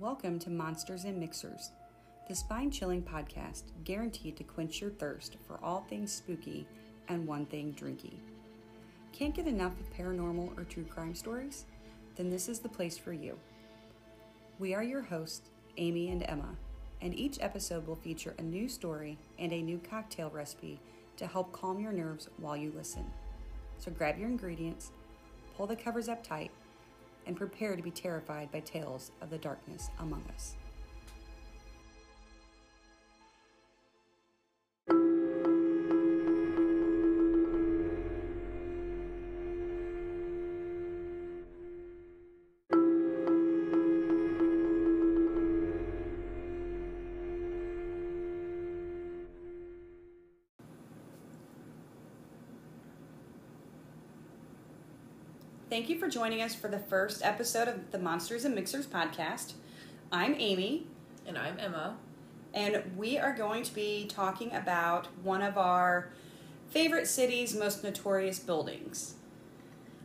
Welcome to Monsters and Mixers, the spine chilling podcast guaranteed to quench your thirst for all things spooky and one thing drinky. Can't get enough of paranormal or true crime stories? Then this is the place for you. We are your hosts, Amy and Emma, and each episode will feature a new story and a new cocktail recipe to help calm your nerves while you listen. So grab your ingredients, pull the covers up tight, and prepare to be terrified by tales of the darkness among us. Thank you for joining us for the first episode of the Monsters and Mixers podcast. I'm Amy, And I'm Emma. and we are going to be talking about one of our favorite cities' most notorious buildings.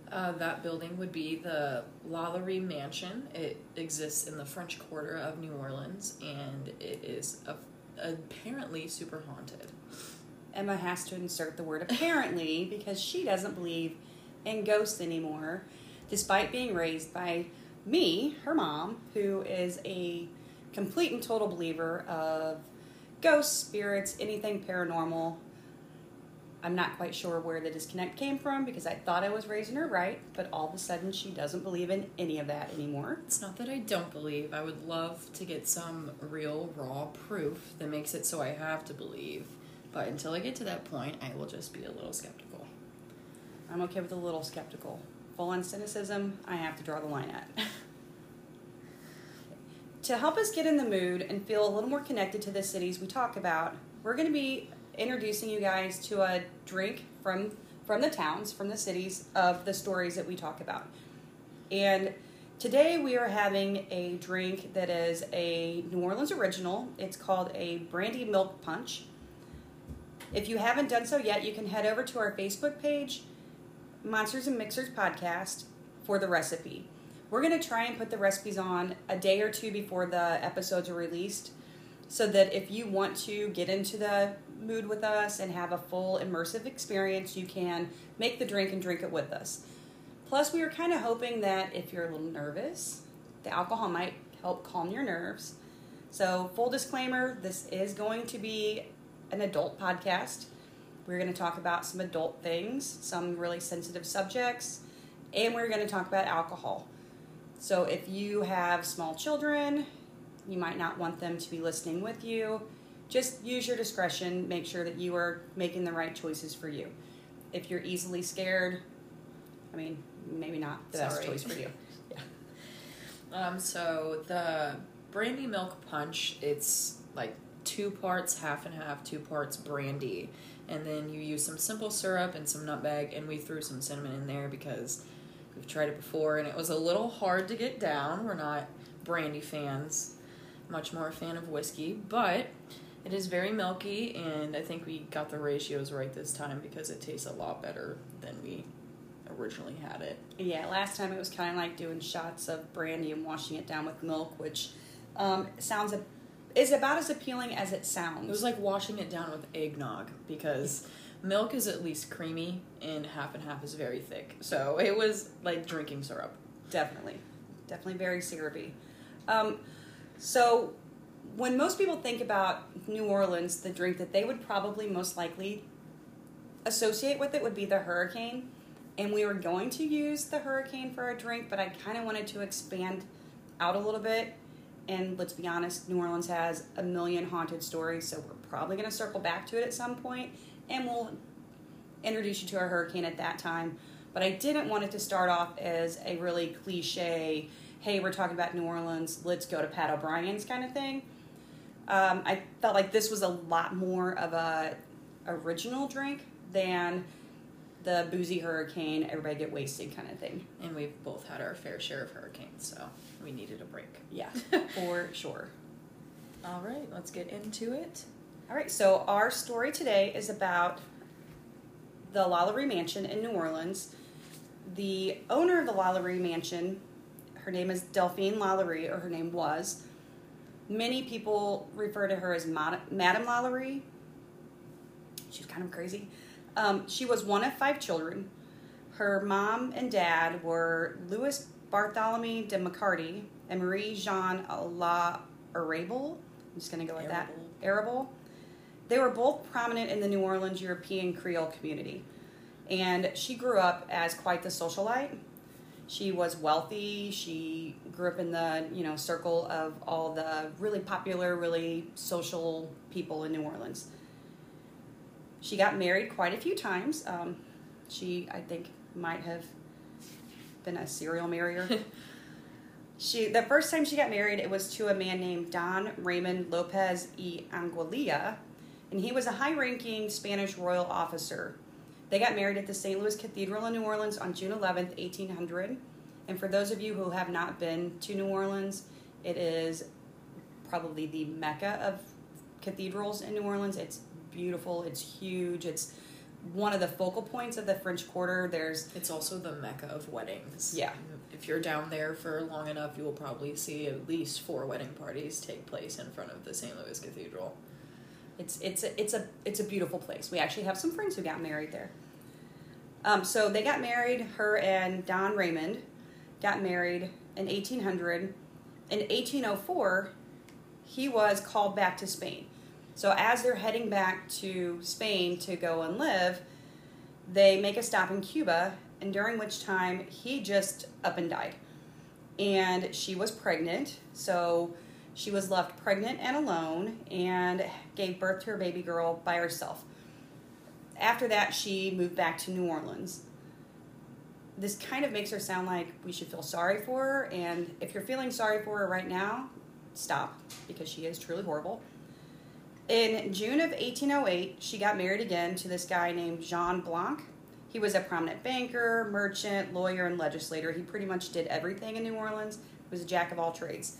Uh, that building would be the Lalaurie Mansion. It exists in the French Quarter of New Orleans, and it is a, apparently super haunted. Emma has to insert the word apparently because she doesn't believe in ghosts anymore, despite being raised by me, her mom, who is a complete and total believer of ghosts, spirits, anything paranormal. I'm not quite sure where the disconnect came from because I thought I was raising her right, but all of a sudden she doesn't believe in any of that anymore. It's not that I don't believe. I would love to get some real, raw proof that makes it so I have to believe. But until I get to that point, I will just be a little skeptical. I'm okay with a little skeptical. Full on cynicism, I have to draw the line at. to help us get in the mood and feel a little more connected to the cities we talk about, we're going to be introducing you guys to a drink from from the towns, from the cities of the stories that we talk about. And today we are having a drink that is a New Orleans original. It's called a brandy milk punch. If you haven't done so yet, you can head over to our Facebook page, Monsters and Mixers Podcast, for the recipe. We're going to try and put the recipes on a day or two before the episodes are released so that if you want to get into the mood with us and have a full immersive experience, you can make the drink and drink it with us. Plus, we were kind of hoping that if you're a little nervous, the alcohol might help calm your nerves. So, full disclaimer this is going to be an adult podcast. We're going to talk about some adult things, some really sensitive subjects, and we're going to talk about alcohol. So, if you have small children, you might not want them to be listening with you. Just use your discretion. Make sure that you are making the right choices for you. If you're easily scared, I mean, maybe not the best Sorry. choice for you. yeah. Um, so the brandy milk punch, it's like two parts half and half, two parts brandy, and then you use some simple syrup and some nutmeg, and we threw some cinnamon in there because we've tried it before and it was a little hard to get down. We're not brandy fans, much more a fan of whiskey, but it is very milky, and I think we got the ratios right this time because it tastes a lot better than we originally had it. Yeah, last time it was kind of like doing shots of brandy and washing it down with milk, which um, sounds a, is about as appealing as it sounds. It was like washing it down with eggnog because milk is at least creamy and half and half is very thick. So it was like drinking syrup. Definitely. Definitely very syrupy. Um, so, when most people think about New Orleans, the drink that they would probably most likely associate with it would be the hurricane. And we were going to use the hurricane for our drink, but I kind of wanted to expand out a little bit. And let's be honest, New Orleans has a million haunted stories, so we're probably going to circle back to it at some point, and we'll introduce you to our hurricane at that time. But I didn't want it to start off as a really cliche, hey, we're talking about New Orleans, let's go to Pat O'Brien's kind of thing. Um, I felt like this was a lot more of a original drink than the boozy hurricane, everybody get wasted kind of thing. And we've both had our fair share of hurricanes, so we needed a break. Yeah, for sure. All right, let's get into it. All right, so our story today is about the Lalaurie Mansion in New Orleans. The owner of the Lalaurie Mansion, Her name is Delphine Lalaurie, or her name was. Many people refer to her as Mad- Madame Lalaurie. She's kind of crazy. Um, she was one of five children. Her mom and dad were Louis Bartholomew de McCarty and Marie Jean La Arable. I'm just going to go with that. Arable. They were both prominent in the New Orleans European Creole community. And she grew up as quite the socialite. She was wealthy. She grew up in the, you know, circle of all the really popular, really social people in New Orleans. She got married quite a few times. Um, she, I think, might have been a serial marrier. she the first time she got married, it was to a man named Don Raymond Lopez y Anguilla, and he was a high-ranking Spanish royal officer. They got married at the St. Louis Cathedral in New Orleans on June 11th, 1800. And for those of you who have not been to New Orleans, it is probably the mecca of cathedrals in New Orleans. It's beautiful, it's huge, it's one of the focal points of the French Quarter. There's It's also the mecca of weddings. Yeah. If you're down there for long enough, you will probably see at least four wedding parties take place in front of the St. Louis Cathedral. It's it's a, it's a it's a beautiful place. We actually have some friends who got married there. Um, so they got married. Her and Don Raymond got married in 1800. In 1804, he was called back to Spain. So as they're heading back to Spain to go and live, they make a stop in Cuba, and during which time he just up and died. And she was pregnant, so she was left pregnant and alone and gave birth to her baby girl by herself. After that, she moved back to New Orleans. This kind of makes her sound like we should feel sorry for her, and if you're feeling sorry for her right now, stop because she is truly horrible. In June of 1808, she got married again to this guy named Jean Blanc. He was a prominent banker, merchant, lawyer, and legislator. He pretty much did everything in New Orleans. He was a jack of all trades.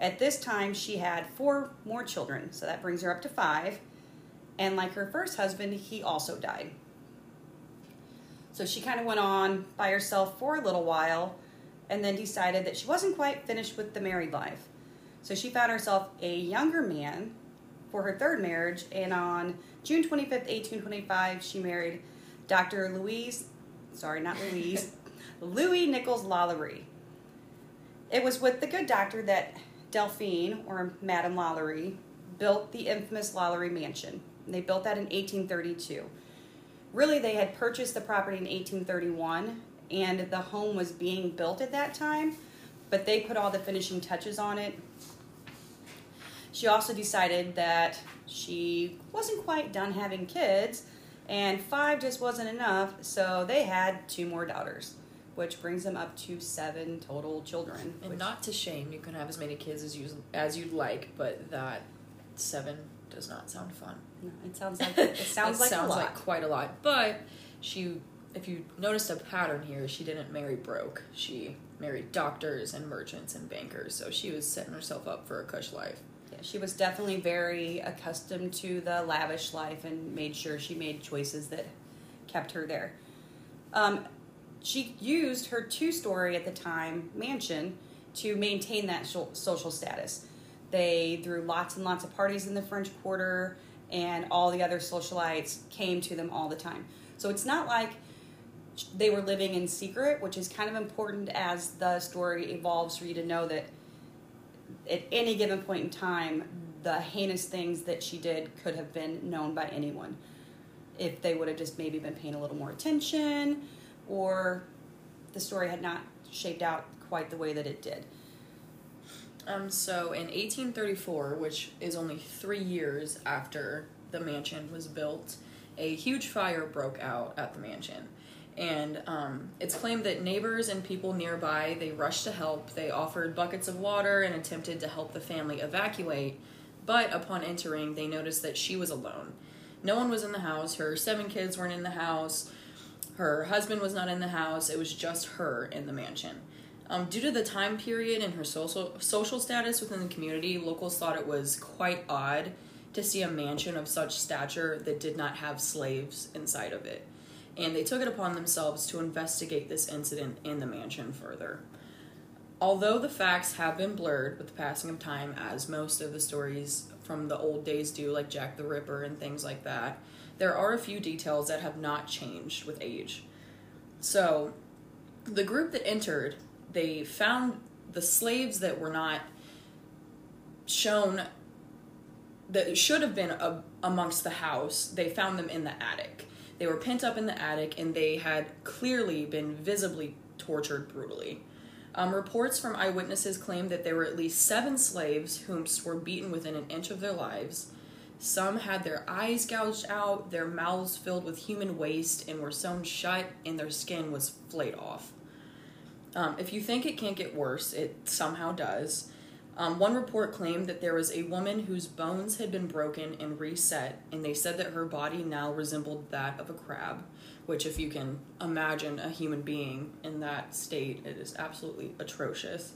At this time, she had four more children, so that brings her up to five. And like her first husband, he also died. So she kind of went on by herself for a little while and then decided that she wasn't quite finished with the married life. So she found herself a younger man for her third marriage, and on June 25th, 1825, she married Dr. Louise, sorry, not Louise, Louis Nichols Lalaurie. It was with the good doctor that Delphine, or Madame Lalaurie, built the infamous Lalaurie Mansion. They built that in 1832. Really, they had purchased the property in 1831, and the home was being built at that time, but they put all the finishing touches on it she also decided that she wasn't quite done having kids, and five just wasn't enough, so they had two more daughters, which brings them up to seven total children. And which- not to shame, you can have as many kids as you as you'd like, but that seven does not sound fun. No, it sounds like it sounds like sounds like quite a lot. But she, if you noticed a pattern here, she didn't marry broke. She married doctors and merchants and bankers, so she was setting herself up for a cush life. She was definitely very accustomed to the lavish life and made sure she made choices that kept her there. Um, she used her two story at the time mansion to maintain that social status. They threw lots and lots of parties in the French Quarter, and all the other socialites came to them all the time. So it's not like they were living in secret, which is kind of important as the story evolves for you to know that at any given point in time, the heinous things that she did could have been known by anyone if they would have just maybe been paying a little more attention or the story had not shaped out quite the way that it did. Um, so in 1834, which is only three years after the mansion was built, a huge fire broke out at the mansion. And um, it's claimed that neighbors and people nearby they rushed to help. They offered buckets of water and attempted to help the family evacuate. But upon entering, they noticed that she was alone. No one was in the house. Her seven kids weren't in the house. Her husband was not in the house. It was just her in the mansion. Um, due to the time period and her social social status within the community, locals thought it was quite odd to see a mansion of such stature that did not have slaves inside of it. And they took it upon themselves to investigate this incident in the mansion further. although the facts have been blurred with the passing of time, as most of the stories from the old days do, like Jack the Ripper and things like that, there are a few details that have not changed with age. So, the group that entered, they found the slaves that were not shown that should have been a, amongst the house, they found them in the attic. They were pent up in the attic and they had clearly been visibly tortured brutally. Um, reports from eyewitnesses claim that there were at least seven slaves whom were beaten within an inch of their lives. Some had their eyes gouged out, their mouths filled with human waste, and were sewn shut, and their skin was flayed off. Um, if you think it can't get worse, it somehow does. Um, one report claimed that there was a woman whose bones had been broken and reset, and they said that her body now resembled that of a crab, which, if you can imagine a human being in that state, it is absolutely atrocious.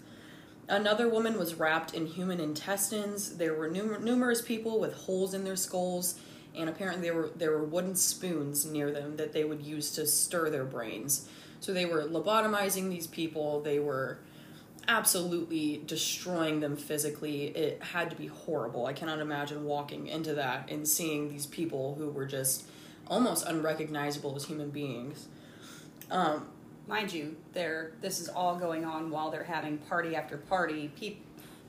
Another woman was wrapped in human intestines. There were numer- numerous people with holes in their skulls, and apparently there were there were wooden spoons near them that they would use to stir their brains. So they were lobotomizing these people. They were absolutely destroying them physically. It had to be horrible. I cannot imagine walking into that and seeing these people who were just almost unrecognizable as human beings. Um, Mind you, they're, this is all going on while they're having party after party, pe-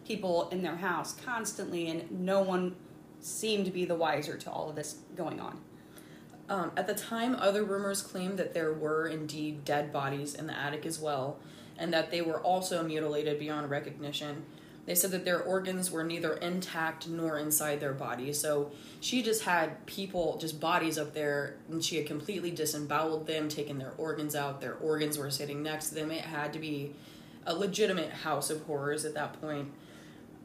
people in their house constantly, and no one seemed to be the wiser to all of this going on. Um, at the time, other rumors claimed that there were indeed dead bodies in the attic as well, and that they were also mutilated beyond recognition. They said that their organs were neither intact nor inside their body. So she just had people, just bodies up there, and she had completely disemboweled them, taken their organs out. Their organs were sitting next to them. It had to be a legitimate house of horrors at that point.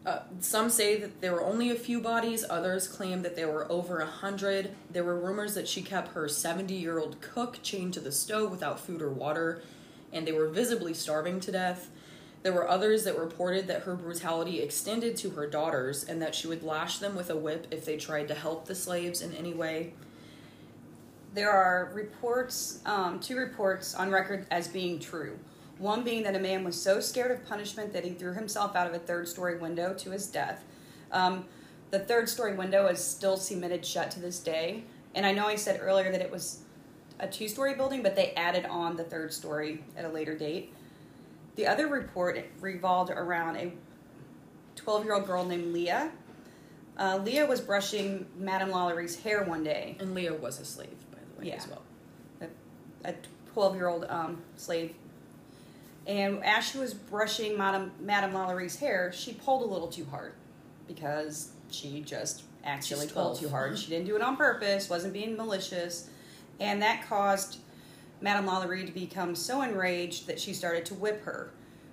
Uh, some say that there were only a few bodies. Others claim that there were over a hundred. There were rumors that she kept her 70 year old cook chained to the stove without food or water, and they were visibly starving to death. There were others that reported that her brutality extended to her daughters and that she would lash them with a whip if they tried to help the slaves in any way. There are reports, um, two reports on record as being true. One being that a man was so scared of punishment that he threw himself out of a third story window to his death. Um, the third story window is still cemented shut to this day. And I know I said earlier that it was a two story building, but they added on the third story at a later date. The other report revolved around a 12 year old girl named Leah. Uh, Leah was brushing Madame Lalaurie's hair one day. And Leah was a slave, by the way, Yeah. as well. a 12 year old um, slave. And as she was brushing Madame, Madame Lalaurie's hair, she pulled a little too hard because she just accidentally She's pulled too hard. She didn't do it on purpose, wasn't being malicious. And that caused Madame Lalaurie to become so enraged that she started to whip her,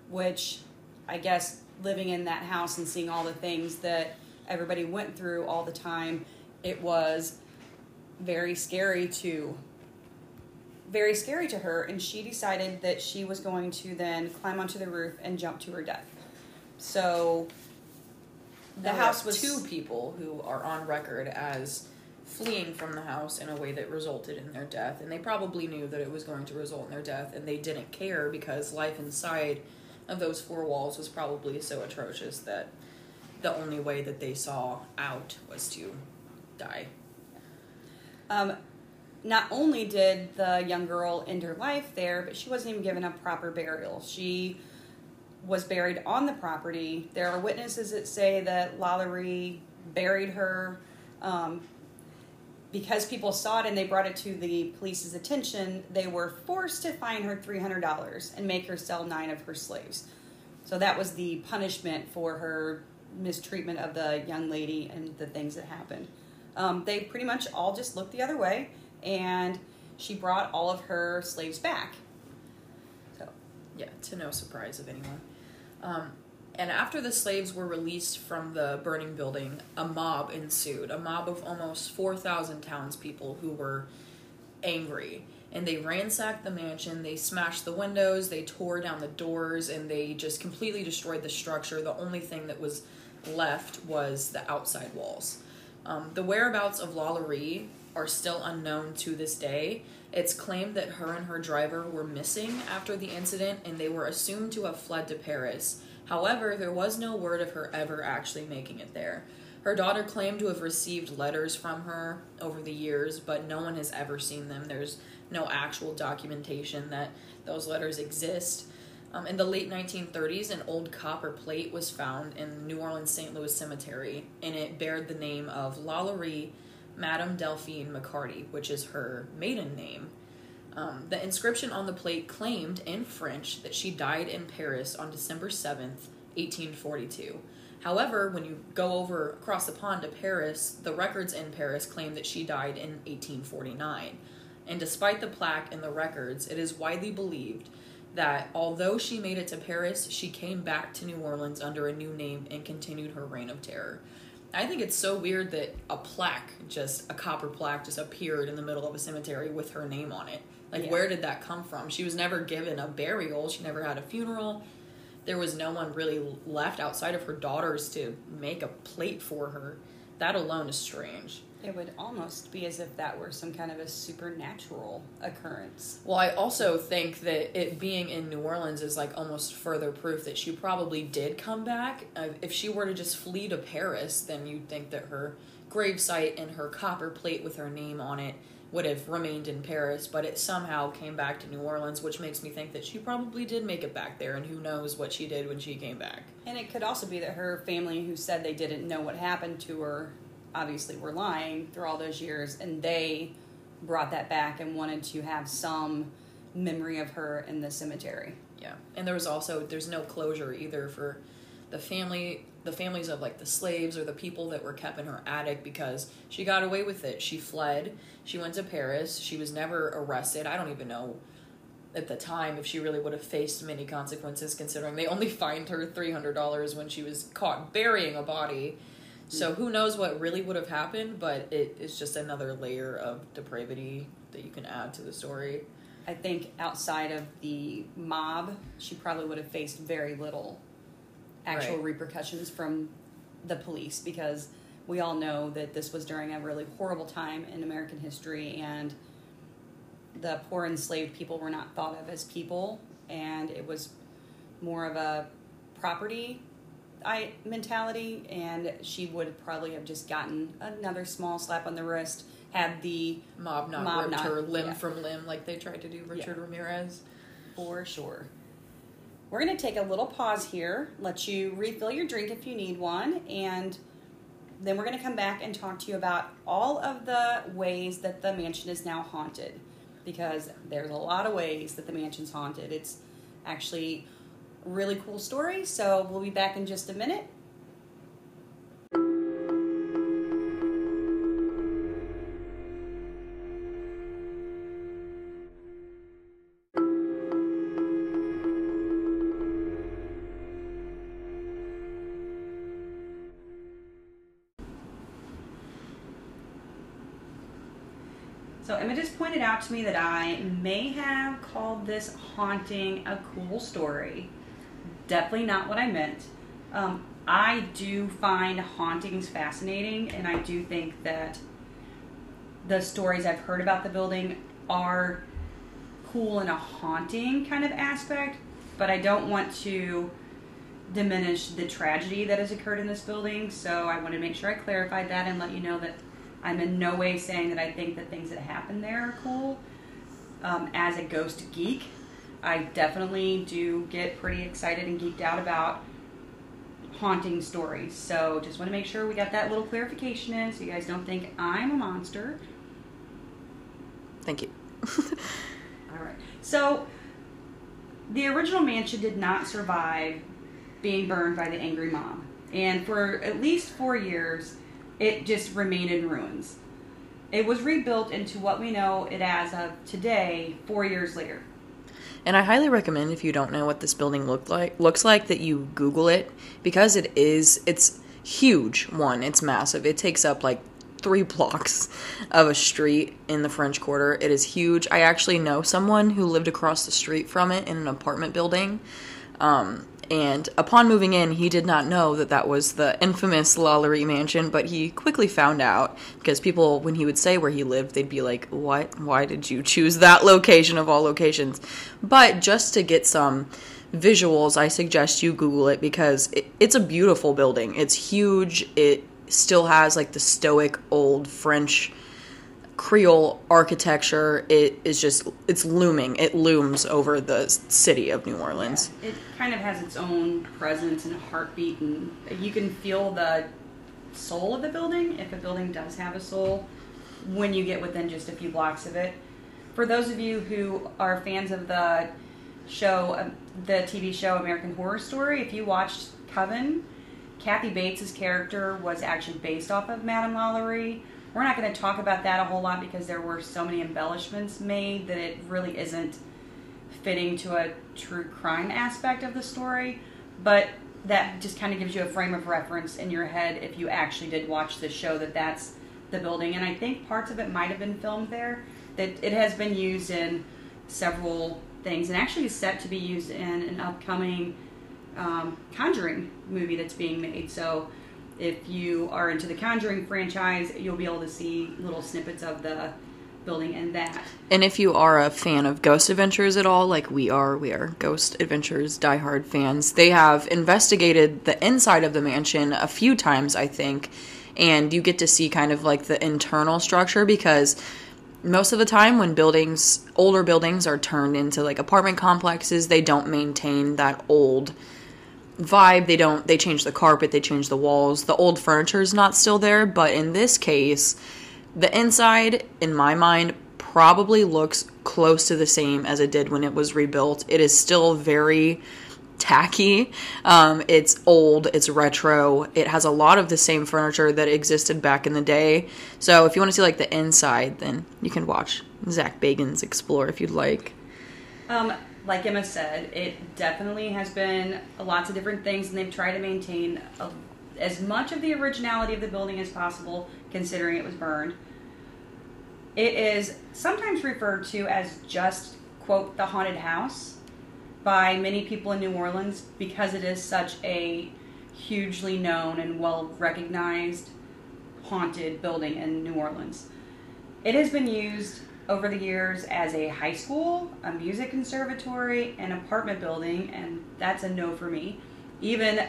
which I guess living in that house and seeing all the things that everybody went through all the time, it was very scary to very scary to her. And she decided that she was going to then climb onto the roof and jump to her death. So the Now house was two people who are on record as fleeing from the house in a way that resulted in their death, and they probably knew that it was going to result in their death, and they didn't care because life inside of those four walls was probably so atrocious that the only way that they saw out was to die. um, not only did the young girl end her life there but she wasn't even given a proper burial. She was buried on the property. There are witnesses that say that lalaurie buried her um, because people saw it and they brought it to the police's attention, they were forced to fine her $300 and make her sell nine of her slaves. So that was the punishment for her mistreatment of the young lady and the things that happened. Um, they pretty much all just looked the other way, and she brought all of her slaves back. So, Yeah, to no surprise of anyone. Um, and after the slaves were released from the burning building, a mob ensued. A mob of almost 4,000 townspeople who were angry. And they ransacked the mansion, they smashed the windows, they tore down the doors, and they just completely destroyed the structure. The only thing that was left was the outside walls. Um, the whereabouts of Lalaurie are still unknown to this day. It's claimed that her and her driver were missing after the incident and they were assumed to have fled to Paris. However, there was no word of her ever actually making it there. Her daughter claimed to have received letters from her over the years, but no one has ever seen them. There's no actual documentation that those letters exist. Um, in the late 1930s, an old copper plate was found in New Orleans St. Louis Cemetery, and it bared the name of Lalaurie Madame Delphine McCarty, which is her maiden name. Um, the inscription on the plate claimed in French that she died in Paris on December 7th, 1842. However, when you go over across the pond to Paris, the records in Paris claim that she died in 1849. And despite the plaque and the records, it is widely believed that although she made it to Paris, she came back to New Orleans under a new name and continued her reign of terror. I think it's so weird that a plaque, just a copper plaque, just appeared in the middle of a cemetery with her name on it. Like, Yeah. where did that come from? She was never given a burial, she never had a funeral. There was no one really left outside of her daughters to make a plate for her. That alone is strange. It would almost be as if that were some kind of a supernatural occurrence. Well, I also think that it being in New Orleans is like almost further proof that she probably did come back. Uh, if she were to just flee to Paris, then you'd think that her gravesite and her copper plate with her name on it would have remained in Paris, but it somehow came back to New Orleans, which makes me think that she probably did make it back there, and who knows what she did when she came back. And it could also be that her family, who said they didn't know what happened to her, obviously were lying through all those years, and they brought that back and wanted to have some memory of her in the cemetery. Yeah, and there was also there's no closure either for the family, the families of like the slaves or the people that were kept in her attic because she got away with it. She fled. She went to Paris. She was never arrested. I don't even know at the time if she really would have faced many consequences considering they only fined her $300 when she was caught burying a body. So mm. who knows what really would have happened, but it is just another layer of depravity that you can add to the story. I think outside of the mob, she probably would have faced very little actual Right. repercussions from the police because we all know that this was during a really horrible time in American history and the poor enslaved people were not thought of as people and it was more of a property I mentality and she would probably have just gotten another small slap on the wrist had the mob not Mob ripped not- her limb yeah. from limb like they tried to do Richard Ramirez. For sure. We're going to take a little pause here, let you refill your drink if you need one, and then we're going to come back and talk to you about all of the ways that the mansion is now haunted. Because there's a lot of ways that the mansion's haunted. It's actually a really cool story, so we'll be back in just a minute. Out to me that I may have called this haunting a cool story. Definitely not what I meant. Um, I do find hauntings fascinating, and I do think that the stories I've heard about the building are cool in a haunting kind of aspect, but I don't want to diminish the tragedy that has occurred in this building. So I want to make sure I clarified that and let you know that I'm in no way saying that I think the things that happen there are cool. Um, as a ghost geek, I definitely do get pretty excited and geeked out about haunting stories. So just want to make sure we got that little clarification in so you guys don't think I'm a monster. Thank you. All right. So the original mansion did not survive being burned by the angry mob. And for at least four years, it just remained in ruins. It was rebuilt into what we know it as of today, four years later. And I highly recommend if you don't know what this building looked like looks like that you Google it because it is it's huge. One, it's massive. It takes up like three blocks of a street in the French Quarter. It is huge. I actually know someone who lived across the street from it in an apartment building. Um, and upon moving in, he did not know that that was the infamous Lalaurie Mansion, but he quickly found out because people, when he would say where he lived, they'd be like, What? Why did you choose that location of all locations? But just to get some visuals, I suggest you Google it because it, it's a beautiful building. It's huge. It still has like the stoic old French Creole architecture. It is just it's looming. It looms over the city of New Orleans. It kind of has its own presence and heartbeat, and you can feel the soul of the building if a building does have a soul when you get within just a few blocks of it. For those of you who are fans of the show, uh, the TV show American Horror Story, if you watched Coven, Kathy Bates' character was actually based off of Madame Lalaurie. We're not going to talk about that a whole lot because there were so many embellishments made that it really isn't fitting to a true crime aspect of the story. But that just kind of gives you a frame of reference in your head if you actually did watch the show that that's the building. And I think parts of it might have been filmed there. That it has been used in several things and actually is set to be used in an upcoming um, Conjuring movie that's being made. So if you are into the Conjuring franchise, you'll be able to see little snippets of the building and that. And if you are a fan of Ghost Adventures at all, like we are, we are Ghost Adventures diehard fans. They have investigated the inside of the mansion a few times, I think, and you get to see kind of like the internal structure because most of the time when buildings older buildings are turned into like apartment complexes they don't maintain that old vibe. They don't they change the carpet they change the walls. The old furniture is not still there but in this case the inside in my mind probably looks close to the same as it did when it was rebuilt. It is still very tacky. Um, it's old it's retro. It has a lot of the same furniture that existed back in the day. So if you want to see like the inside then you can watch Zak Bagans explore if you'd like. Um, like Emma said, it definitely has been lots of different things, and they've tried to maintain a, as much of the originality of the building as possible, considering it was burned. It is sometimes referred to as just, quote, the haunted house by many people in New Orleans because it is such a hugely known and well recognized haunted building in New Orleans. It has been used over the years as a high school, a music conservatory, an apartment building, and that's a no for me. Even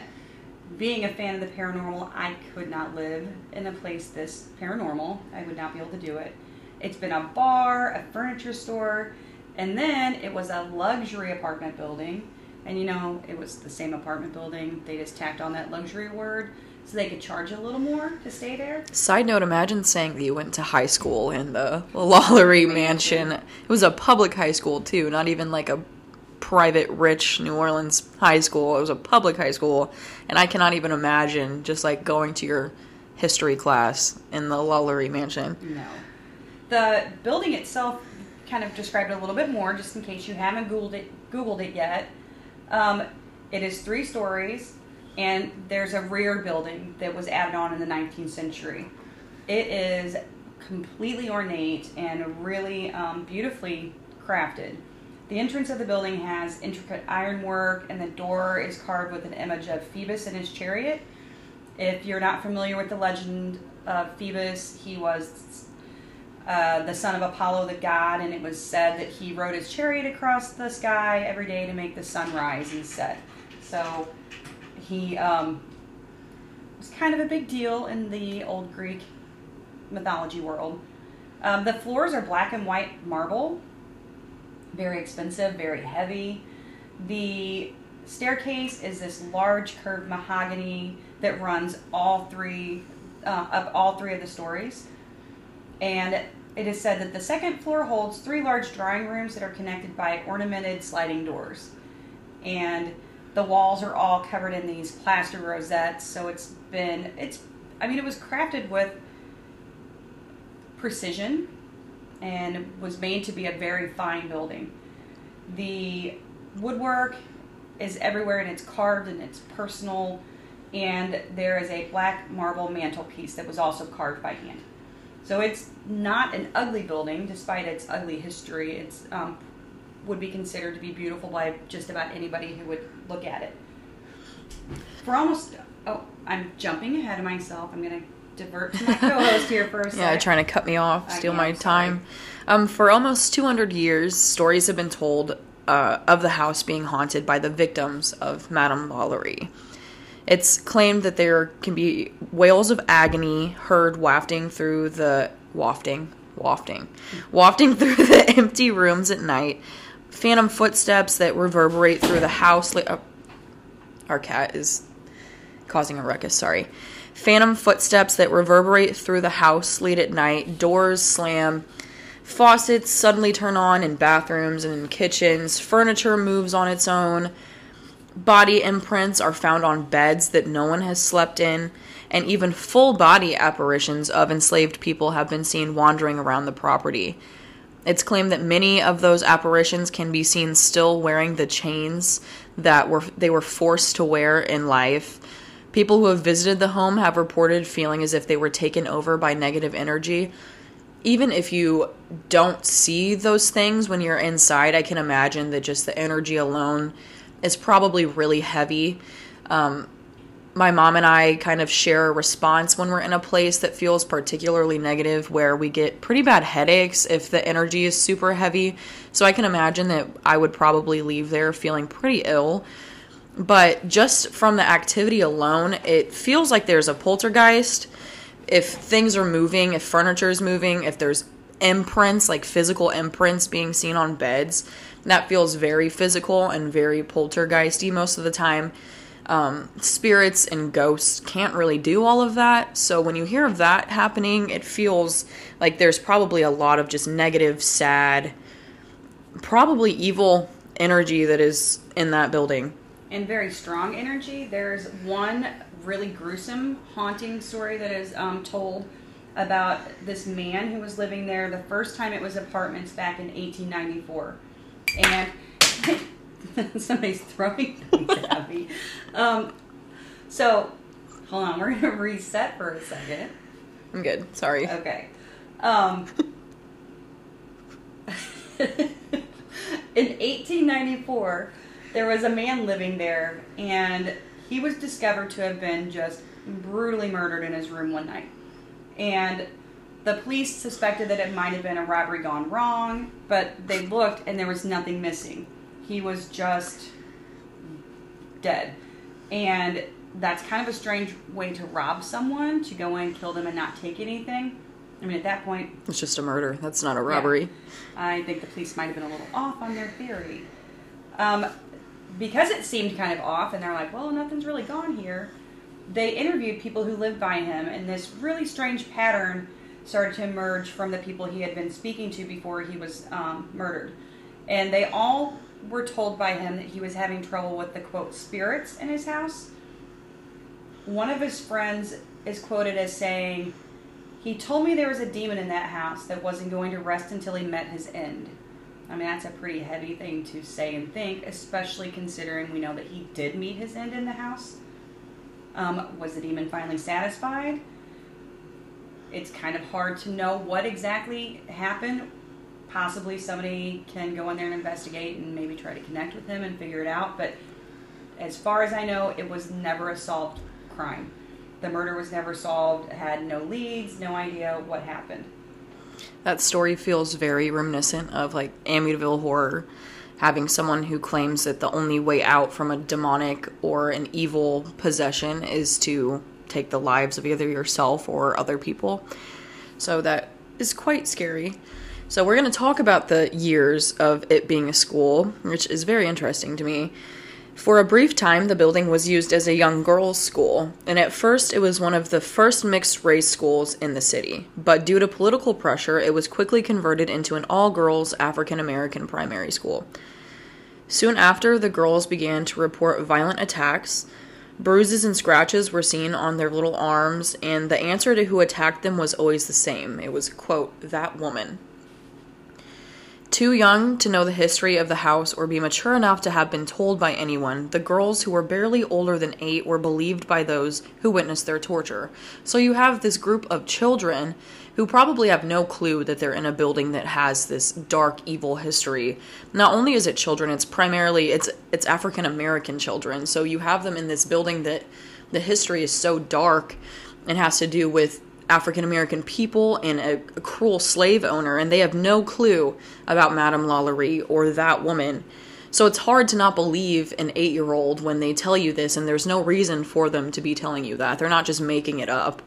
being a fan of the paranormal, I could not live in a place this paranormal. I would not be able to do it. It's been a bar, a furniture store, and then it was a luxury apartment building. And you know, it was the same apartment building. They just tacked on that luxury word so they could charge a little more to stay there. Side note, imagine saying that you went to high school in the Lalaurie Mansion. It was a public high school, too, not even like a private, rich New Orleans high school. It was a public high school. And I cannot even imagine just like going to your history class in the Lalaurie Mansion. No. The building itself kind of described a little bit more, just in case you haven't Googled it, Googled it yet. Um, it is three stories and there's a rear building that was added on in the 19th century. It is completely ornate and really um, beautifully crafted. The entrance of the building has intricate ironwork, and the door is carved with an image of Phoebus and his chariot. If you're not familiar with the legend of Phoebus, he was uh, the son of Apollo the god, and it was said that he rode his chariot across the sky every day to make the sun rise and set. So he um, was kind of a big deal in the old Greek mythology world. Um, the floors are black and white marble, very expensive, very heavy. The staircase is this large curved mahogany that runs all three uh, up all three of the stories, and it is said that the second floor holds three large drawing rooms that are connected by ornamented sliding doors, and the walls are all covered in these plaster rosettes. So it's been it's I mean it was crafted with precision and was made to be a very fine building. The woodwork is everywhere and it's carved and it's personal and there is a black marble mantelpiece that was also carved by hand. So it's not an ugly building despite its ugly history. It's um, would be considered to be beautiful by just about anybody who would look at it. For almost, oh, I'm jumping ahead of myself. I'm going to divert to my co-host here for a second. Yeah, trying to cut me off, I steal my time. Um, for almost 200 years, stories have been told uh, of the house being haunted by the victims of Madame Lalaurie. It's claimed that there can be wails of agony heard wafting through the wafting, wafting, wafting through the empty rooms at night. Phantom footsteps that reverberate through the house. Li- uh, our cat is causing a ruckus, sorry. Phantom footsteps that reverberate through the house late at night, doors slam, faucets suddenly turn on in bathrooms and in kitchens, furniture moves on its own, body imprints are found on beds that no one has slept in, and even full body apparitions of enslaved people have been seen wandering around the property. It's claimed that many of those apparitions can be seen still wearing the chains that were they were forced to wear in life. People who have visited the home have reported feeling as if they were taken over by negative energy. Even if you don't see those things when you're inside, I can imagine that just the energy alone is probably really heavy. Um, my mom and I kind of share a response when we're in a place that feels particularly negative, where we get pretty bad headaches if the energy is super heavy. So I can imagine that I would probably leave there feeling pretty ill. But just from the activity alone, it feels like there's a poltergeist. If things are moving, if furniture is moving, if there's imprints, like physical imprints being seen on beds, that feels very physical and very poltergeisty most of the time um, spirits and ghosts can't really do all of that. So when you hear of that happening, it feels like there's probably a lot of just negative, sad, probably evil energy that is in that building. and very strong energy. There's one really gruesome, haunting story that is um, told about this man who was living there the first time it was apartments back in 1894. And somebody's throwing things at me. Um, so, hold on, we're going to reset for a second. I'm good. Sorry. Okay. Um, in 1894, there was a man living there, and he was discovered to have been just brutally murdered in his room one night. And the police suspected that it might have been a robbery gone wrong, but they looked and there was nothing missing. He was just dead. And that's kind of a strange way to rob someone, to go in, kill them, and not take anything. I mean, at that point, It's just a murder. That's not a robbery. I think the police might have been a little off on their theory. Um, because it seemed kind of off, and they're like, well, nothing's really gone here, they interviewed people who lived by him, and this really strange pattern started to emerge from the people he had been speaking to before he was um, murdered. And they all were told by him that he was having trouble with the quote spirits in his house. One of his friends is quoted as saying, he told me there was a demon in that house that wasn't going to rest until he met his end. I mean, that's a pretty heavy thing to say and think, especially considering we know that he did meet his end in the house. Um, was the demon finally satisfied? It's kind of hard to know what exactly happened. Possibly somebody can go in there and investigate and maybe try to connect with him and figure it out, but as far as I know, it was never a solved crime. The murder was never solved, had no leads, no idea what happened. That story feels very reminiscent of like Amityville horror, having someone who claims that the only way out from a demonic or an evil possession is to take the lives of either yourself or other people. So that is quite scary. So we're going to talk about the years of it being a school, which is very interesting to me. For a brief time, the building was used as a young girls' school, and at first it was one of the first mixed race schools in the city. But due to political pressure, it was quickly converted into an all girls African American primary school. Soon after, the girls began to report violent attacks. Bruises and scratches were seen on their little arms, and the answer to who attacked them was always the same. It was, quote, that woman. Too young to know the history of the house or be mature enough to have been told by anyone, the girls who were barely older than eight were believed by those who witnessed their torture. So you have this group of children who probably have no clue that they're in a building that has this dark evil history. Not only is it children, it's primarily it's it's African American children. So you have them in this building that the history is so dark and has to do with African American people and a, a, cruel slave owner, and they have no clue about Madame Lalaurie or that woman. So it's hard to not believe an eight year old when they tell you this, and there's no reason for them to be telling you that. They're not just making it up.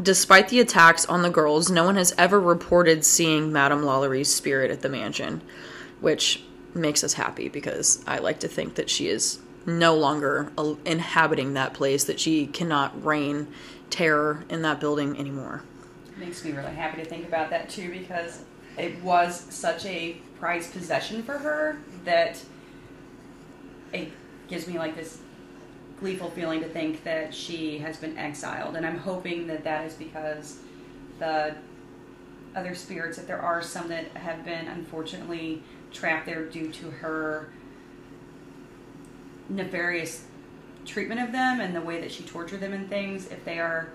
Despite the attacks on the girls, no one has ever reported seeing Madame Lalaurie's spirit at the mansion, which makes us happy because I like to think that she is no longer inhabiting that place, that she cannot reign terror in that building anymore. Makes me really happy to think about that too because it was such a prized possession for her that it gives me like this gleeful feeling to think that she has been exiled and i'm hoping that that is because the other spirits that there are some that have been unfortunately trapped there due to her nefarious treatment of them and the way that she tortured them and things, if they are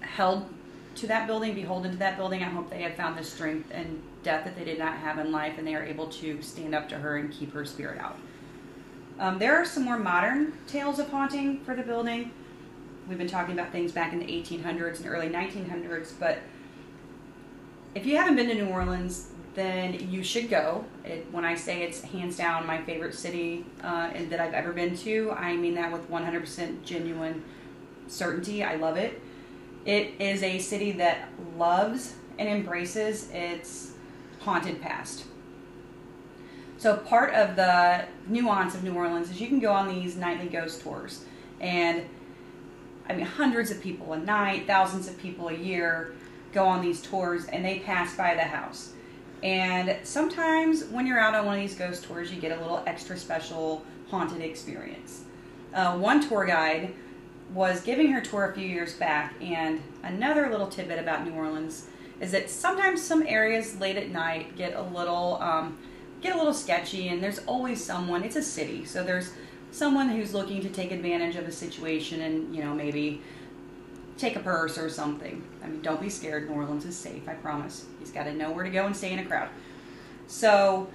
held to that building, beholden to that building, I hope they have found the strength and death that they did not have in life and they are able to stand up to her and keep her spirit out. Um, there are some more modern tales of haunting for the building. We've been talking about things back in the 1800s and early 1900s, but if you haven't been to New Orleans, then you should go. It, when I say it's hands down my favorite city uh, that I've ever been to, I mean that with 100% genuine certainty. I love it. It is a city that loves and embraces its haunted past. So, part of the nuance of New Orleans is you can go on these nightly ghost tours. And I mean, hundreds of people a night, thousands of people a year go on these tours and they pass by the house and sometimes when you're out on one of these ghost tours, you get a little extra special haunted experience. Uh, one tour guide was giving her tour a few years back, and another little tidbit about New Orleans is that sometimes some areas late at night get a little um, get a little sketchy, and there's always someone. It's a city, so there's someone who's looking to take advantage of a situation and you know maybe take a purse or something. I mean, don't be scared. New Orleans is safe, I promise. He's got to know where to go and stay in a crowd. So,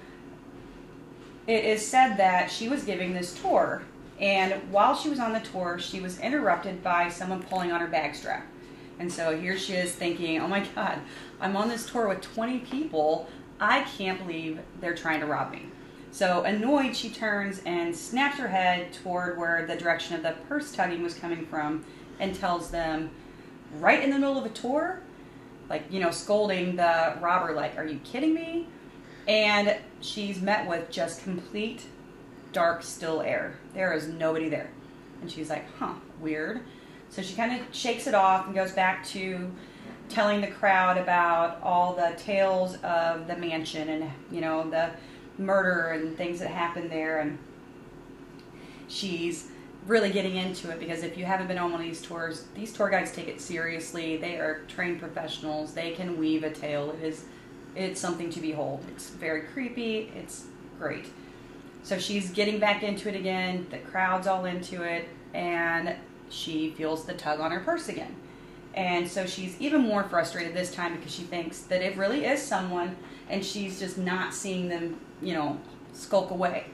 it is said that she was giving this tour, and while she was on the tour, she was interrupted by someone pulling on her bag strap. And so here she is thinking, oh my God, I'm on this tour with 20 people. I can't believe they're trying to rob me. So annoyed, she turns and snaps her head toward where the direction of the purse tugging was coming from and tells them right in the middle of a tour, like, you know, scolding the robber, like, are you kidding me? And she's met with just complete dark, still air. There is nobody there. And she's like, huh, weird. So she kind of shakes it off and goes back to telling the crowd about all the tales of the mansion and, you know, the murder and things that happened there. And she's really getting into it because if you haven't been on one of these tours, these tour guides take it seriously. They are trained professionals. They can weave a tale. It is it's something to behold. It's very creepy. It's great. So she's getting back into it again. The crowd's all into it and she feels the tug on her purse again. And so she's even more frustrated this time because she thinks that it really is someone and she's just not seeing them, you know, skulk away.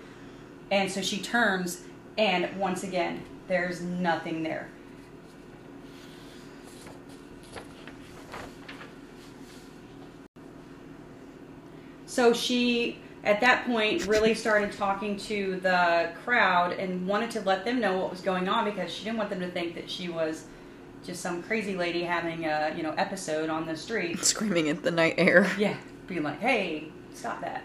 And so she turns and once again, there's nothing there. So she, at that point, really started talking to the crowd and wanted to let them know what was going on because she didn't want them to think that she was just some crazy lady having a you know episode on the street, screaming at the night air. Yeah, being like, "Hey, stop that."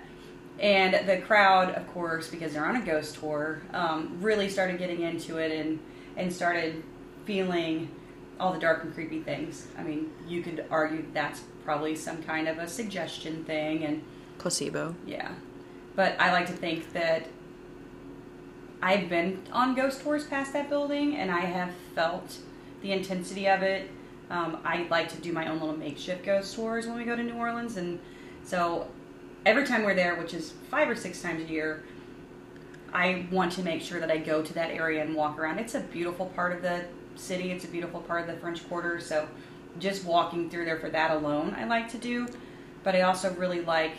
And the crowd, of course, because they're on a ghost tour, um, really started getting into it and and started feeling all the dark and creepy things. I mean, you could argue that's probably some kind of a suggestion thing and placebo. Yeah, but I like to think that I've been on ghost tours past that building and I have felt the intensity of it. Um, I like to do my own little makeshift ghost tours when we go to New Orleans, and so every time we're there, which is five or six times a year, I want to make sure that I go to that area and walk around. It's a beautiful part of the city. It's a beautiful part of the French Quarter. So just walking through there for that alone, I like to do. But I also really like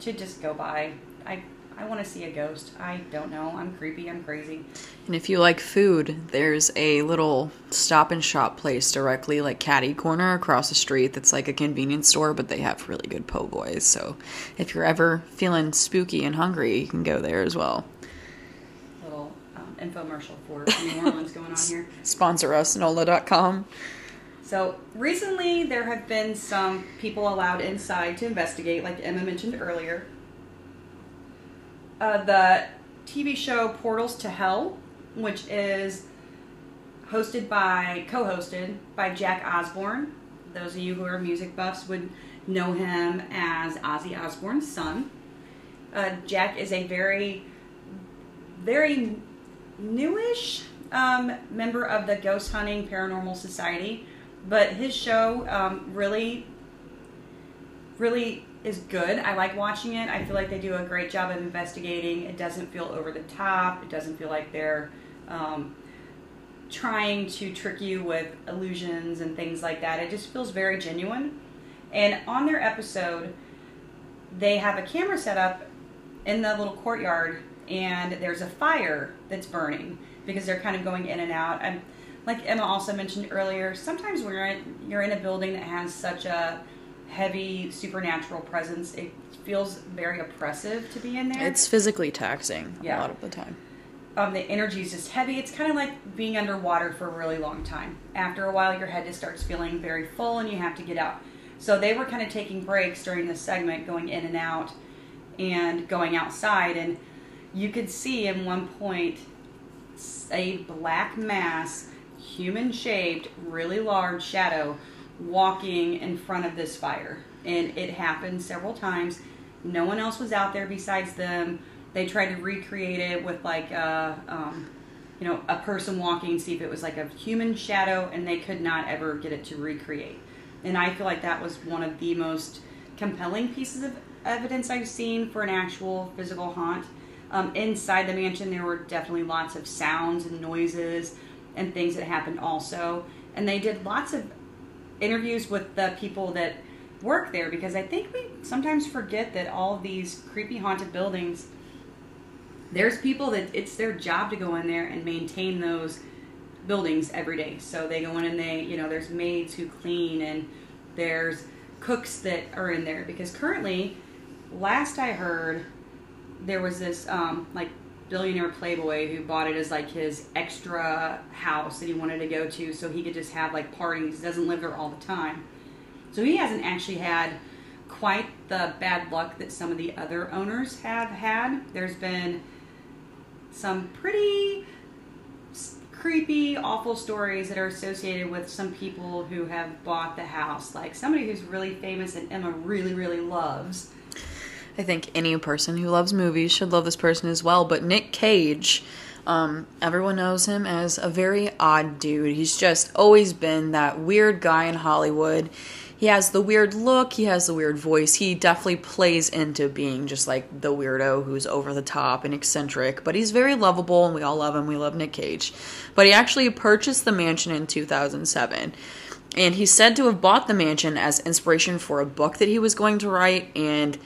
to just go by. I I want to see a ghost. I don't know. I'm creepy. I'm crazy. And if you like food, there's a little stop and shop place directly, like Caddy Corner across the street. That's like a convenience store, but they have really good po' boys. So if you're ever feeling spooky and hungry, you can go there as well. Little um, infomercial for New Orleans going on here. Sponsor us, NOLA.com. So recently, there have been some people allowed inside to investigate, like Emma mentioned earlier. Uh, the TV show Portals to Hell, which is hosted by, co-hosted by Jack Osbourne. Those of you who are music buffs would know him as Ozzy Osbourne's son. Uh, Jack is a very, very newish um, member of the Ghost Hunting Paranormal Society, but his show um, really, really is good. I like watching it. I feel like they do a great job of investigating. It doesn't feel over the top. It doesn't feel like they're um, trying to trick you with illusions and things like that. It just feels very genuine. And on their episode, they have a camera set up in the little courtyard, and there's a fire that's burning because they're kind of going in and out. And like Emma also mentioned earlier, sometimes when you're in, you're in a building that has such a heavy supernatural presence, it feels very oppressive to be in there. It's physically taxing a lot of the time. um, the energy is just heavy. It's kind of like being underwater for a really long time. After a while, your head just starts feeling very full and you have to get out. So they were kind of taking breaks during this segment, going in and out and going outside. And you could see in one point a black mass, human shaped, really large shadow walking in front of this fire. And it happened several times. No one else was out there besides them. They tried to recreate it with like a, um, you know, a person walking, see if it was like a human shadow, and they could not ever get it to recreate. And I feel like that was one of the most compelling pieces of evidence I've seen for an actual physical haunt. Um, inside the mansion, there were definitely lots of sounds and noises and things that happened also. And they did lots of interviews with the people that work there because I think we sometimes forget that all these creepy haunted buildings there's people that it's their job to go in there and maintain those buildings every day. So they go in and they, you know, there's maids who clean and there's cooks that are in there because currently, last I heard, there was this um, like billionaire playboy who bought it as like his extra house that he wanted to go to so he could just have like parties. He doesn't live there all the time. So he hasn't actually had quite the bad luck that some of the other owners have had. There's been some pretty creepy, awful stories that are associated with some people who have bought the house. Like somebody who's really famous and Emma really, really loves. I think any person who loves movies should love this person as well. But Nick Cage, um, everyone knows him as a very odd dude. He's just always been that weird guy in Hollywood. He has the weird look, he has the weird voice. He definitely plays into being just like the weirdo who's over the top and eccentric, but he's very lovable and we all love him. We love Nick Cage. But he actually purchased the mansion in 2007. And he's said to have bought the mansion as inspiration for a book that he was going to write and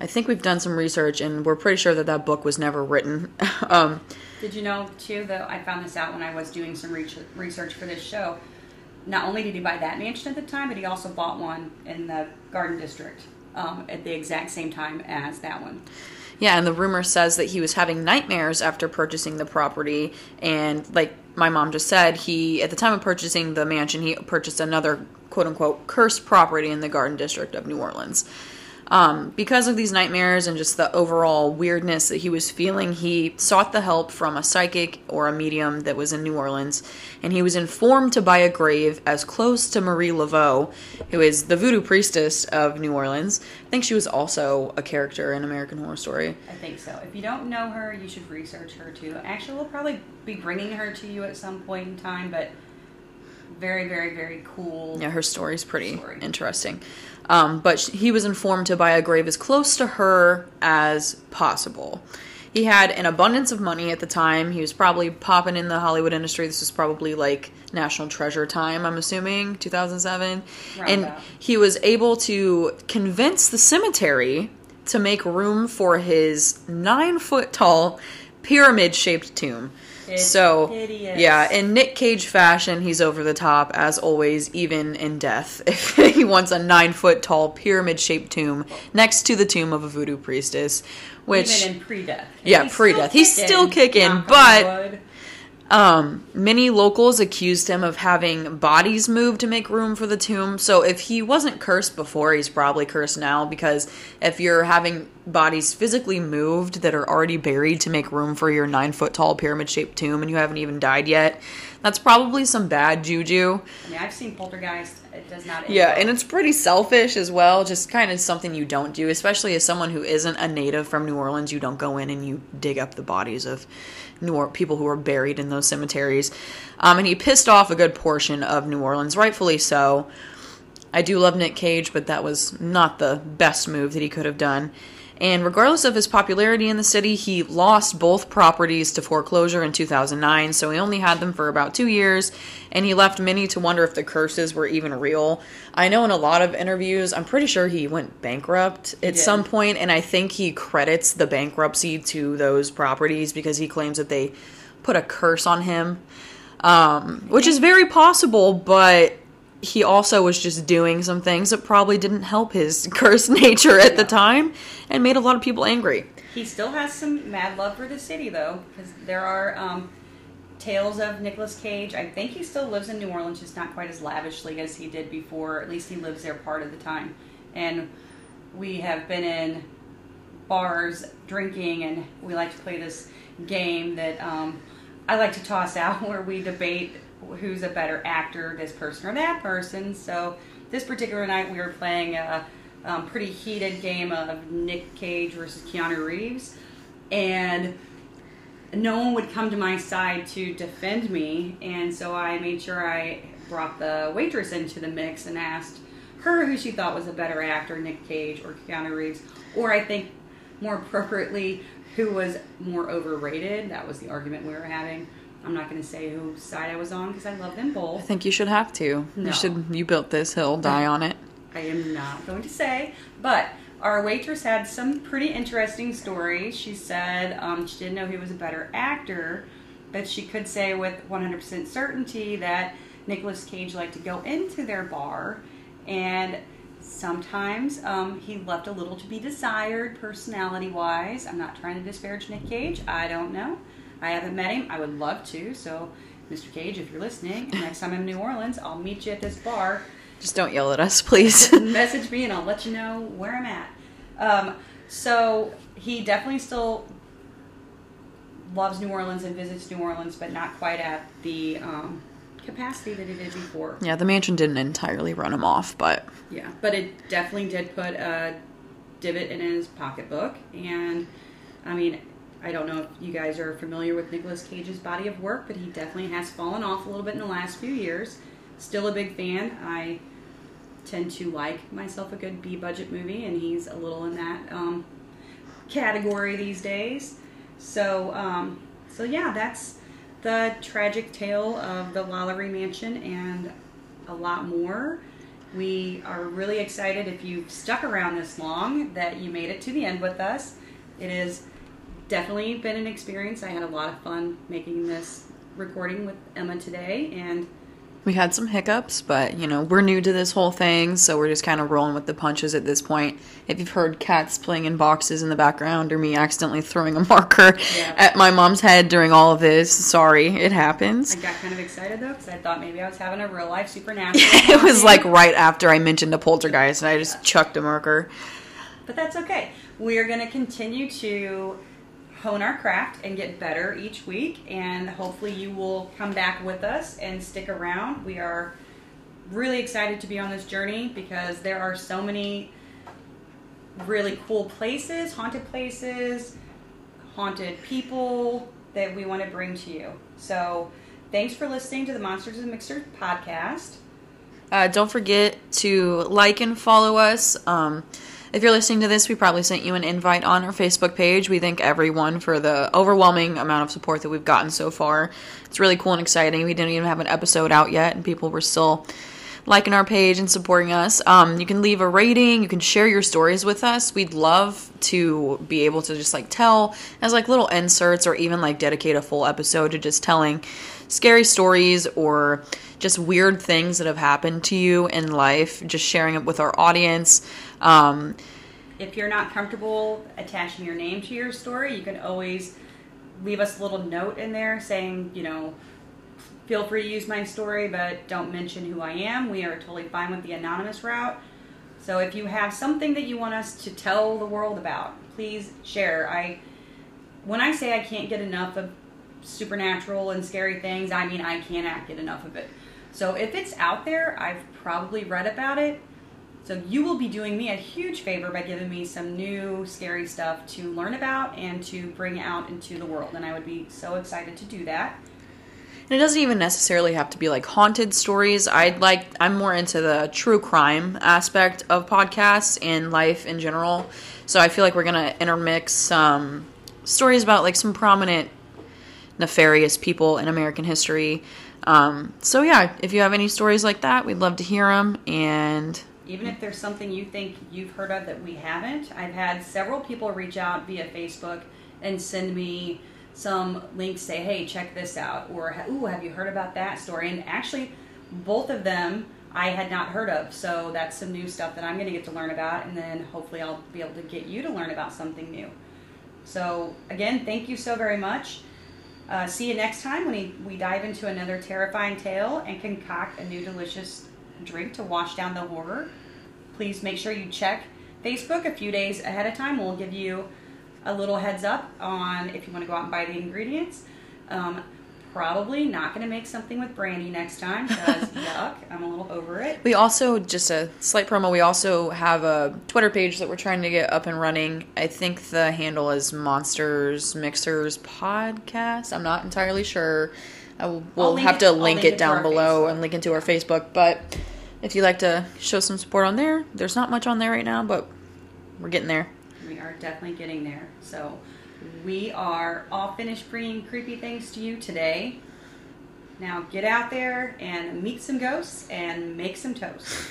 I think we've done some research and we're pretty sure that that book was never written. um, Did you know too that I found this out when I was doing some research for this show? Not only did he buy that mansion at the time, but he also bought one in the Garden District um, at the exact same time as that one. yeah, and the rumor says that he was having nightmares after purchasing the property. And like my mom just said, he, at the time of purchasing the mansion, he purchased another quote unquote cursed property in the Garden District of New Orleans. Um, because of these nightmares and just the overall weirdness that he was feeling, he sought the help from a psychic or a medium that was in New Orleans, and he was informed to buy a grave as close to Marie Laveau, who is the voodoo priestess of New Orleans. I think she was also a character in American Horror Story. I think so. If you don't know her, you should research her too. Actually, we'll probably be bringing her to you at some point in time, but very, very, very cool. Yeah, her story's pretty Story. interesting. Um, but he was informed to buy a grave as close to her as possible. He had an abundance of money at the time. He was probably popping in the Hollywood industry. This was probably like National Treasure time, I'm assuming, 2007. Round and about. he was able to convince the cemetery to make room for his nine foot tall pyramid shaped tomb. It's so, hideous. yeah, in Nick Cage fashion, he's over the top as always, even in death. If he wants a nine foot tall pyramid shaped tomb next to the tomb of a voodoo priestess, which Even in pre-death. Yeah, pre-death. He's still kicking, but-. Um, many locals accused him of having bodies moved to make room for the tomb. So if he wasn't cursed before, he's probably cursed now because if you're having bodies physically moved that are already buried to make room for your nine foot tall pyramid shaped tomb and you haven't even died yet, that's probably some bad juju. I mean, I've seen Poltergeist. It does not. Yeah, well. and it's pretty selfish as well. Just kind of something you don't do, especially as someone who isn't a native from New Orleans. You don't go in and you dig up the bodies of New or- people who are buried in those cemeteries. Um, and he pissed off a good portion of New Orleans, rightfully so. I do love Nick Cage, but that was not the best move that he could have done. And regardless of his popularity in the city, he lost both properties to foreclosure in 2009, so he only had them for about two years, and he left many to wonder if the curses were even real. I know in a lot of interviews, I'm pretty sure he went bankrupt at some point, and I think he credits the bankruptcy to those properties because he claims that they put a curse on him, um, which is very possible, but he also was just doing some things that probably didn't help his cursed nature at the time and made a lot of people angry. He still has some mad love for the city, though, because there are um, tales of Nicolas Cage. I think he still lives in New Orleans, just not quite as lavishly as he did before. At least he lives there part of the time. And we have been in bars drinking, and we like to play this game that um, I like to toss out where we debate who's a better actor, this person or that person. So this particular night, we were playing a um, pretty heated game of Nick Cage versus Keanu Reeves, and no one would come to my side to defend me, and so I made sure I brought the waitress into the mix and asked her who she thought was a better actor, Nick Cage or Keanu Reeves, or I think more appropriately, who was more overrated. That was the argument we were having. I'm not going to say whose side I was on because I love them both. I think you should have to. No. You should you built this hill, die on it. I am not going to say, but our waitress had some pretty interesting stories. She said um, she didn't know he was a better actor, but she could say with 100% certainty that Nicolas Cage liked to go into their bar, and sometimes um, he left a little to be desired personality wise. I'm not trying to disparage Nick Cage, I don't know. I haven't met him, I would love to, so. Mr. Cage, if you're listening, next time I'm in New Orleans, I'll meet you at this bar Just don't yell at us, please. message me and I'll let you know where I'm at. Um, so he definitely still loves New Orleans and visits New Orleans, but not quite at the um, capacity that he did before. yeah, the mansion didn't entirely run him off, but Yeah, but it definitely did put a divot in his pocketbook. And I mean, I don't know if you guys are familiar with Nicolas Cage's body of work, but he definitely has fallen off a little bit in the last few years. Still a big fan. I tend to like myself a good B budget movie, and he's a little in that um, category these days. So, um, so yeah, that's the tragic tale of the Lalaurie Mansion and a lot more. We are really excited if you've stuck around this long that you made it to the end with us. It has definitely been an experience. I had a lot of fun making this recording with Emma today, and we had some hiccups, but you know, we're new to this whole thing, so we're just kind of rolling with the punches at this point. If you've heard cats playing in boxes in the background or me accidentally throwing a marker Yeah. at my mom's head during all of this, sorry, it happens. I got kind of excited though because I thought maybe I was having a real life supernatural. it was like right after I mentioned a poltergeist, and I just chucked a marker. But that's okay. We are going to continue to hone our craft and get better each week, and hopefully, you will come back with us and stick around. We are really excited to be on this journey because there are so many really cool places, haunted places, haunted people that we want to bring to you. So, thanks for listening to the Monsters and Mixers podcast. Uh, don't forget to like and follow us. Um, if you're listening to this, we probably sent you an invite on our Facebook page. We thank everyone for the overwhelming amount of support that we've gotten so far. It's really cool and exciting. We didn't even have an episode out yet, and people were still liking our page and supporting us. Um, you can leave a rating. You can share your stories with us. We'd love to be able to just like tell as like little inserts or even like dedicate a full episode to just telling scary stories or just weird things that have happened to you in life, just sharing it with our audience. Um, If you're not comfortable attaching your name to your story, you can always leave us a little note in there saying, you know, feel free to use my story, but don't mention who I am. We are totally fine with the anonymous route. So if you have something that you want us to tell the world about, please share. I when I say I can't get enough of supernatural and scary things, I mean I cannot get enough of it. So if it's out there, I've probably read about it. So you will be doing me a huge favor by giving me some new scary stuff to learn about and to bring out into the world. And I would be so excited to do that. And it doesn't even necessarily have to be like haunted stories. I'd like I'm more into the true crime aspect of podcasts and life in general. So I feel like we're gonna intermix some stories about like some prominent nefarious people in American history. Um, so yeah, if you have any stories like that, we'd love to hear them. And Even if there's something you think you've heard of that we haven't, I've had several people reach out via Facebook and send me some links, say, hey, check this out, or, ooh, have you heard about that story? And actually, both of them I had not heard of, so that's some new stuff that I'm going to get to learn about, and then hopefully I'll be able to get you to learn about something new. So, again, thank you so very much. Uh, see you next time when we, we dive into another terrifying tale and concoct a new delicious drink to wash down the horror. Please make sure you check Facebook a few days ahead of time. We'll give you a little heads up on if you want to go out and buy the ingredients. Um, probably not going to make something with brandy next time because yuck, I'm a little over it. we also just a slight promo. We also have a Twitter page that we're trying to get up and running. I think the handle is Monsters Mixers Podcast. I'm not entirely sure. I will, we'll have it- to link link it it down below Facebook. and link into our Facebook. But if you'd like to show some support on there, there's not much on there right now, but we're getting there. We are definitely getting there. So we are all finished bringing creepy things to you today. Now get out there and meet some ghosts and make some toast.